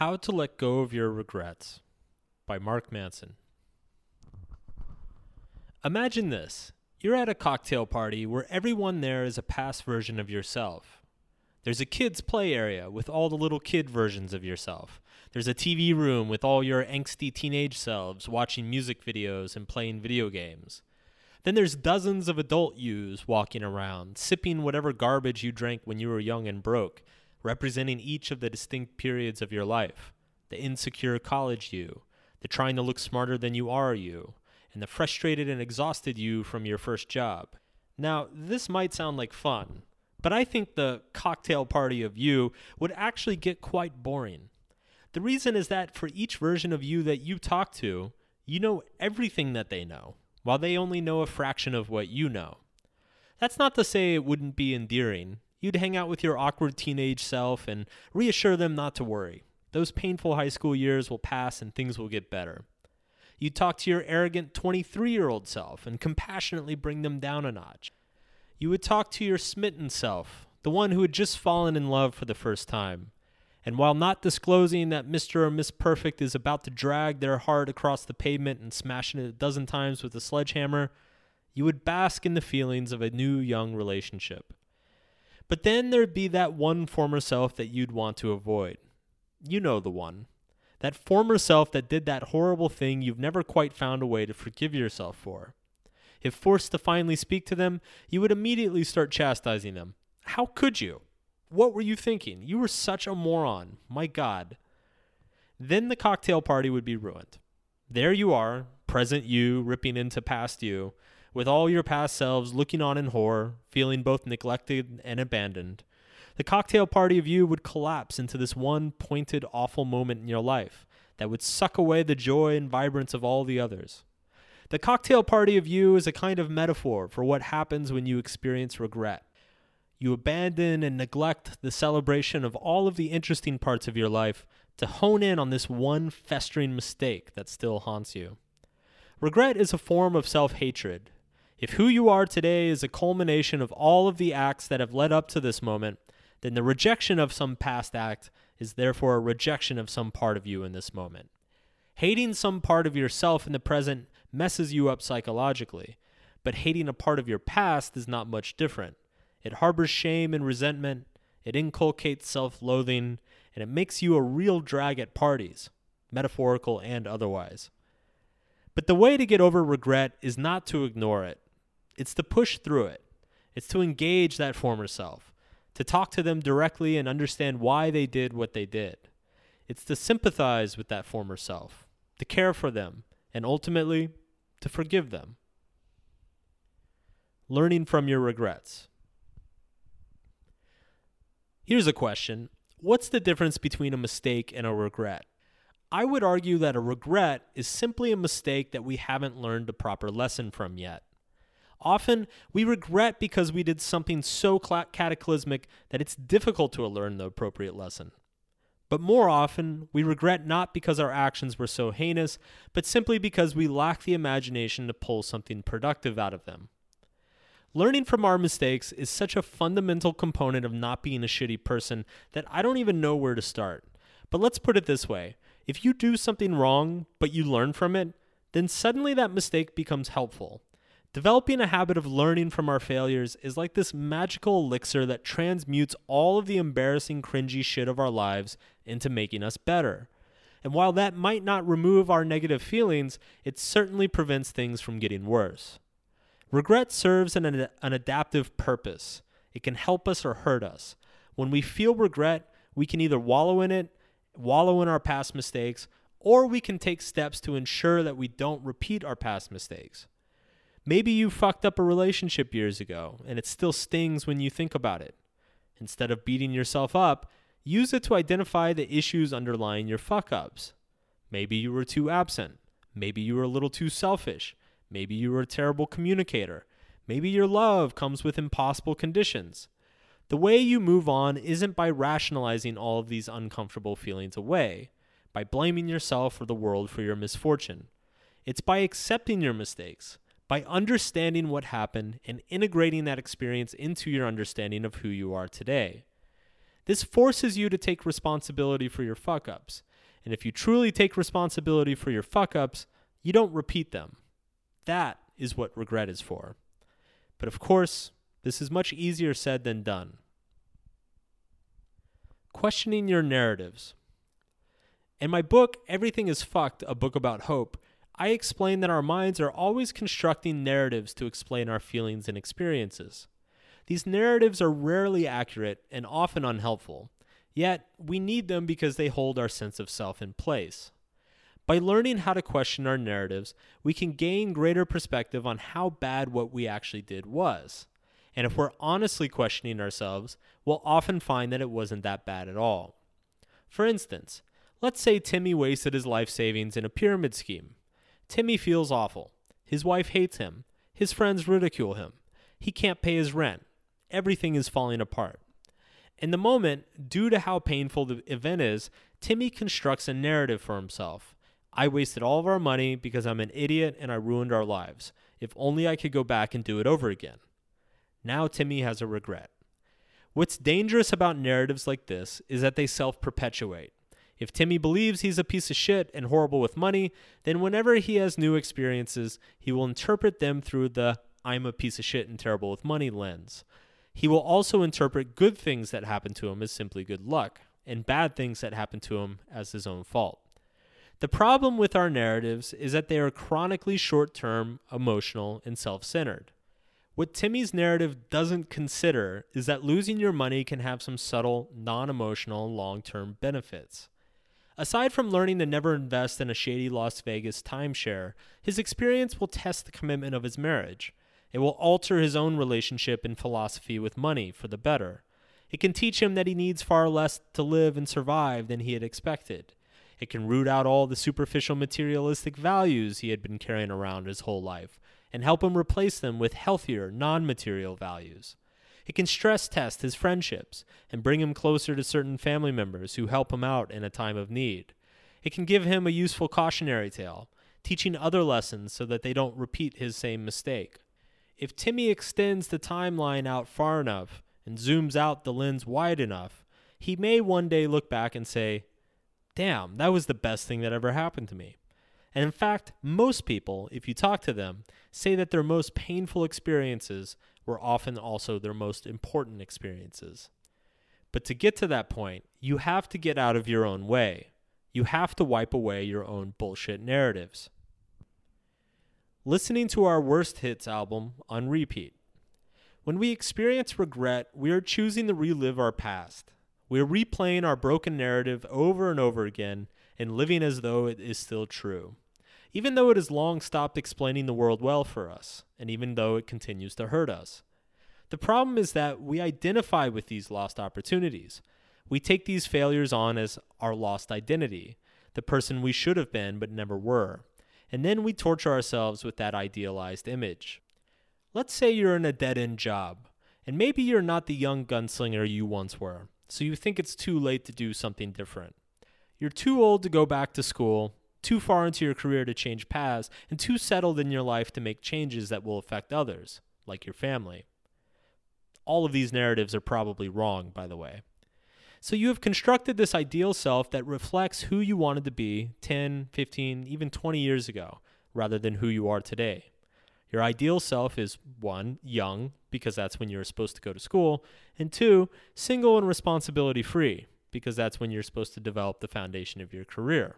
How to Let Go of Your Regrets by Mark Manson. Imagine this you're at a cocktail party where everyone there is a past version of yourself. There's a kids' play area with all the little kid versions of yourself. There's a TV room with all your angsty teenage selves watching music videos and playing video games. Then there's dozens of adult yous walking around, sipping whatever garbage you drank when you were young and broke, representing each of the distinct periods of your life the insecure college you, the trying to look smarter than you are you, and the frustrated and exhausted you from your first job. Now, this might sound like fun, but I think the cocktail party of you would actually get quite boring. The reason is that for each version of you that you talk to, you know everything that they know, while they only know a fraction of what you know. That's not to say it wouldn't be endearing. You'd hang out with your awkward teenage self and reassure them not to worry. Those painful high school years will pass and things will get better. You'd talk to your arrogant 23 year old self and compassionately bring them down a notch. You would talk to your smitten self, the one who had just fallen in love for the first time. And while not disclosing that Mr. or Miss Perfect is about to drag their heart across the pavement and smashing it a dozen times with a sledgehammer, you would bask in the feelings of a new young relationship. But then there'd be that one former self that you'd want to avoid. You know the one. That former self that did that horrible thing you've never quite found a way to forgive yourself for. If forced to finally speak to them, you would immediately start chastising them. How could you? What were you thinking? You were such a moron. My God. Then the cocktail party would be ruined. There you are, present you, ripping into past you, with all your past selves looking on in horror, feeling both neglected and abandoned. The cocktail party of you would collapse into this one pointed, awful moment in your life that would suck away the joy and vibrance of all the others. The cocktail party of you is a kind of metaphor for what happens when you experience regret. You abandon and neglect the celebration of all of the interesting parts of your life to hone in on this one festering mistake that still haunts you. Regret is a form of self hatred. If who you are today is a culmination of all of the acts that have led up to this moment, then the rejection of some past act is therefore a rejection of some part of you in this moment. Hating some part of yourself in the present messes you up psychologically, but hating a part of your past is not much different. It harbors shame and resentment, it inculcates self loathing, and it makes you a real drag at parties, metaphorical and otherwise. But the way to get over regret is not to ignore it, it's to push through it. It's to engage that former self, to talk to them directly and understand why they did what they did. It's to sympathize with that former self, to care for them, and ultimately, to forgive them. Learning from your regrets. Here's a question What's the difference between a mistake and a regret? I would argue that a regret is simply a mistake that we haven't learned a proper lesson from yet. Often, we regret because we did something so cataclysmic that it's difficult to learn the appropriate lesson. But more often, we regret not because our actions were so heinous, but simply because we lack the imagination to pull something productive out of them. Learning from our mistakes is such a fundamental component of not being a shitty person that I don't even know where to start. But let's put it this way if you do something wrong, but you learn from it, then suddenly that mistake becomes helpful. Developing a habit of learning from our failures is like this magical elixir that transmutes all of the embarrassing, cringy shit of our lives into making us better. And while that might not remove our negative feelings, it certainly prevents things from getting worse. Regret serves an, an adaptive purpose. It can help us or hurt us. When we feel regret, we can either wallow in it, wallow in our past mistakes, or we can take steps to ensure that we don't repeat our past mistakes. Maybe you fucked up a relationship years ago and it still stings when you think about it. Instead of beating yourself up, use it to identify the issues underlying your fuck ups. Maybe you were too absent. Maybe you were a little too selfish. Maybe you were a terrible communicator. Maybe your love comes with impossible conditions. The way you move on isn't by rationalizing all of these uncomfortable feelings away, by blaming yourself or the world for your misfortune. It's by accepting your mistakes, by understanding what happened and integrating that experience into your understanding of who you are today. This forces you to take responsibility for your fuck ups. And if you truly take responsibility for your fuck ups, you don't repeat them. That is what regret is for. But of course, this is much easier said than done. Questioning your narratives. In my book, Everything is Fucked, a book about hope, I explain that our minds are always constructing narratives to explain our feelings and experiences. These narratives are rarely accurate and often unhelpful, yet we need them because they hold our sense of self in place. By learning how to question our narratives, we can gain greater perspective on how bad what we actually did was. And if we're honestly questioning ourselves, we'll often find that it wasn't that bad at all. For instance, let's say Timmy wasted his life savings in a pyramid scheme. Timmy feels awful. His wife hates him. His friends ridicule him. He can't pay his rent. Everything is falling apart. In the moment, due to how painful the event is, Timmy constructs a narrative for himself. I wasted all of our money because I'm an idiot and I ruined our lives. If only I could go back and do it over again. Now Timmy has a regret. What's dangerous about narratives like this is that they self perpetuate. If Timmy believes he's a piece of shit and horrible with money, then whenever he has new experiences, he will interpret them through the I'm a piece of shit and terrible with money lens. He will also interpret good things that happen to him as simply good luck, and bad things that happen to him as his own fault. The problem with our narratives is that they are chronically short term, emotional, and self centered. What Timmy's narrative doesn't consider is that losing your money can have some subtle, non emotional, long term benefits. Aside from learning to never invest in a shady Las Vegas timeshare, his experience will test the commitment of his marriage. It will alter his own relationship and philosophy with money for the better. It can teach him that he needs far less to live and survive than he had expected. It can root out all the superficial materialistic values he had been carrying around his whole life and help him replace them with healthier, non material values. It can stress test his friendships and bring him closer to certain family members who help him out in a time of need. It can give him a useful cautionary tale, teaching other lessons so that they don't repeat his same mistake. If Timmy extends the timeline out far enough and zooms out the lens wide enough, he may one day look back and say, damn, that was the best thing that ever happened to me. And in fact, most people, if you talk to them, say that their most painful experiences were often also their most important experiences. But to get to that point, you have to get out of your own way. You have to wipe away your own bullshit narratives. Listening to our worst hits album on repeat. When we experience regret, we are choosing to relive our past. We're replaying our broken narrative over and over again and living as though it is still true, even though it has long stopped explaining the world well for us, and even though it continues to hurt us. The problem is that we identify with these lost opportunities. We take these failures on as our lost identity, the person we should have been but never were, and then we torture ourselves with that idealized image. Let's say you're in a dead end job, and maybe you're not the young gunslinger you once were so you think it's too late to do something different. You're too old to go back to school, too far into your career to change paths, and too settled in your life to make changes that will affect others, like your family. All of these narratives are probably wrong, by the way. So you have constructed this ideal self that reflects who you wanted to be 10, 15, even 20 years ago, rather than who you are today. Your ideal self is one, young, because that's when you're supposed to go to school, and two, single and responsibility free, because that's when you're supposed to develop the foundation of your career.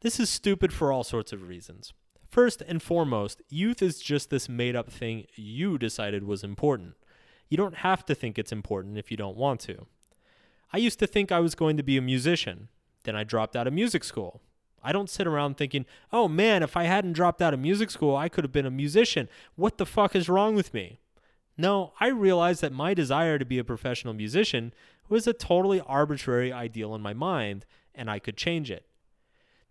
This is stupid for all sorts of reasons. First and foremost, youth is just this made up thing you decided was important. You don't have to think it's important if you don't want to. I used to think I was going to be a musician. Then I dropped out of music school. I don't sit around thinking, oh man, if I hadn't dropped out of music school, I could have been a musician. What the fuck is wrong with me? No, I realized that my desire to be a professional musician was a totally arbitrary ideal in my mind, and I could change it.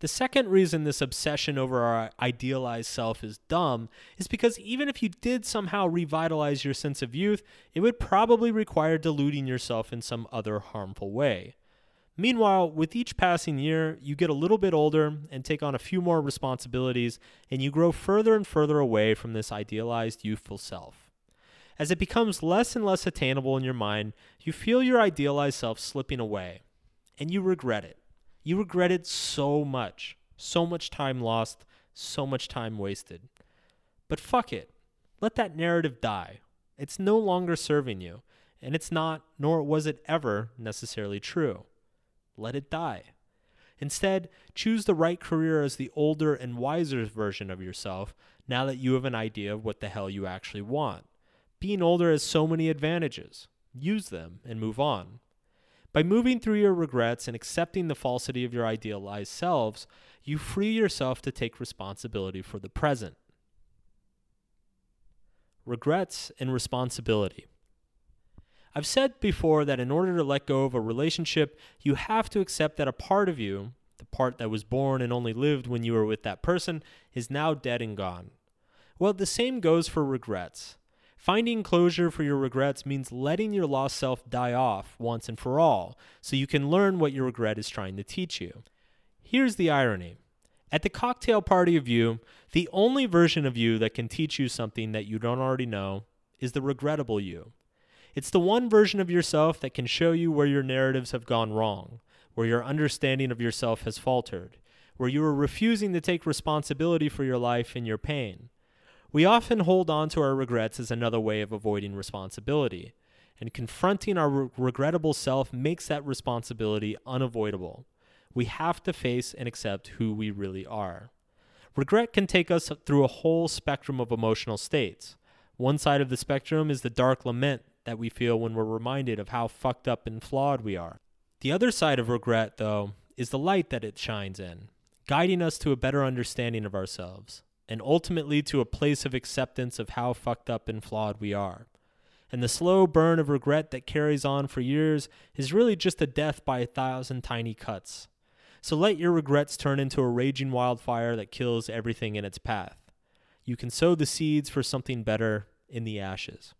The second reason this obsession over our idealized self is dumb is because even if you did somehow revitalize your sense of youth, it would probably require deluding yourself in some other harmful way. Meanwhile, with each passing year, you get a little bit older and take on a few more responsibilities, and you grow further and further away from this idealized youthful self. As it becomes less and less attainable in your mind, you feel your idealized self slipping away, and you regret it. You regretted so much, so much time lost, so much time wasted. But fuck it. Let that narrative die. It's no longer serving you, and it's not, nor was it ever, necessarily true. Let it die. Instead, choose the right career as the older and wiser version of yourself now that you have an idea of what the hell you actually want. Being older has so many advantages. Use them and move on. By moving through your regrets and accepting the falsity of your idealized selves, you free yourself to take responsibility for the present. Regrets and responsibility. I've said before that in order to let go of a relationship, you have to accept that a part of you, the part that was born and only lived when you were with that person, is now dead and gone. Well, the same goes for regrets. Finding closure for your regrets means letting your lost self die off once and for all so you can learn what your regret is trying to teach you. Here's the irony at the cocktail party of you, the only version of you that can teach you something that you don't already know is the regrettable you. It's the one version of yourself that can show you where your narratives have gone wrong, where your understanding of yourself has faltered, where you are refusing to take responsibility for your life and your pain. We often hold on to our regrets as another way of avoiding responsibility, and confronting our re- regrettable self makes that responsibility unavoidable. We have to face and accept who we really are. Regret can take us through a whole spectrum of emotional states. One side of the spectrum is the dark lament that we feel when we're reminded of how fucked up and flawed we are. The other side of regret, though, is the light that it shines in, guiding us to a better understanding of ourselves and ultimately to a place of acceptance of how fucked up and flawed we are. And the slow burn of regret that carries on for years is really just a death by a thousand tiny cuts. So let your regrets turn into a raging wildfire that kills everything in its path. You can sow the seeds for something better in the ashes.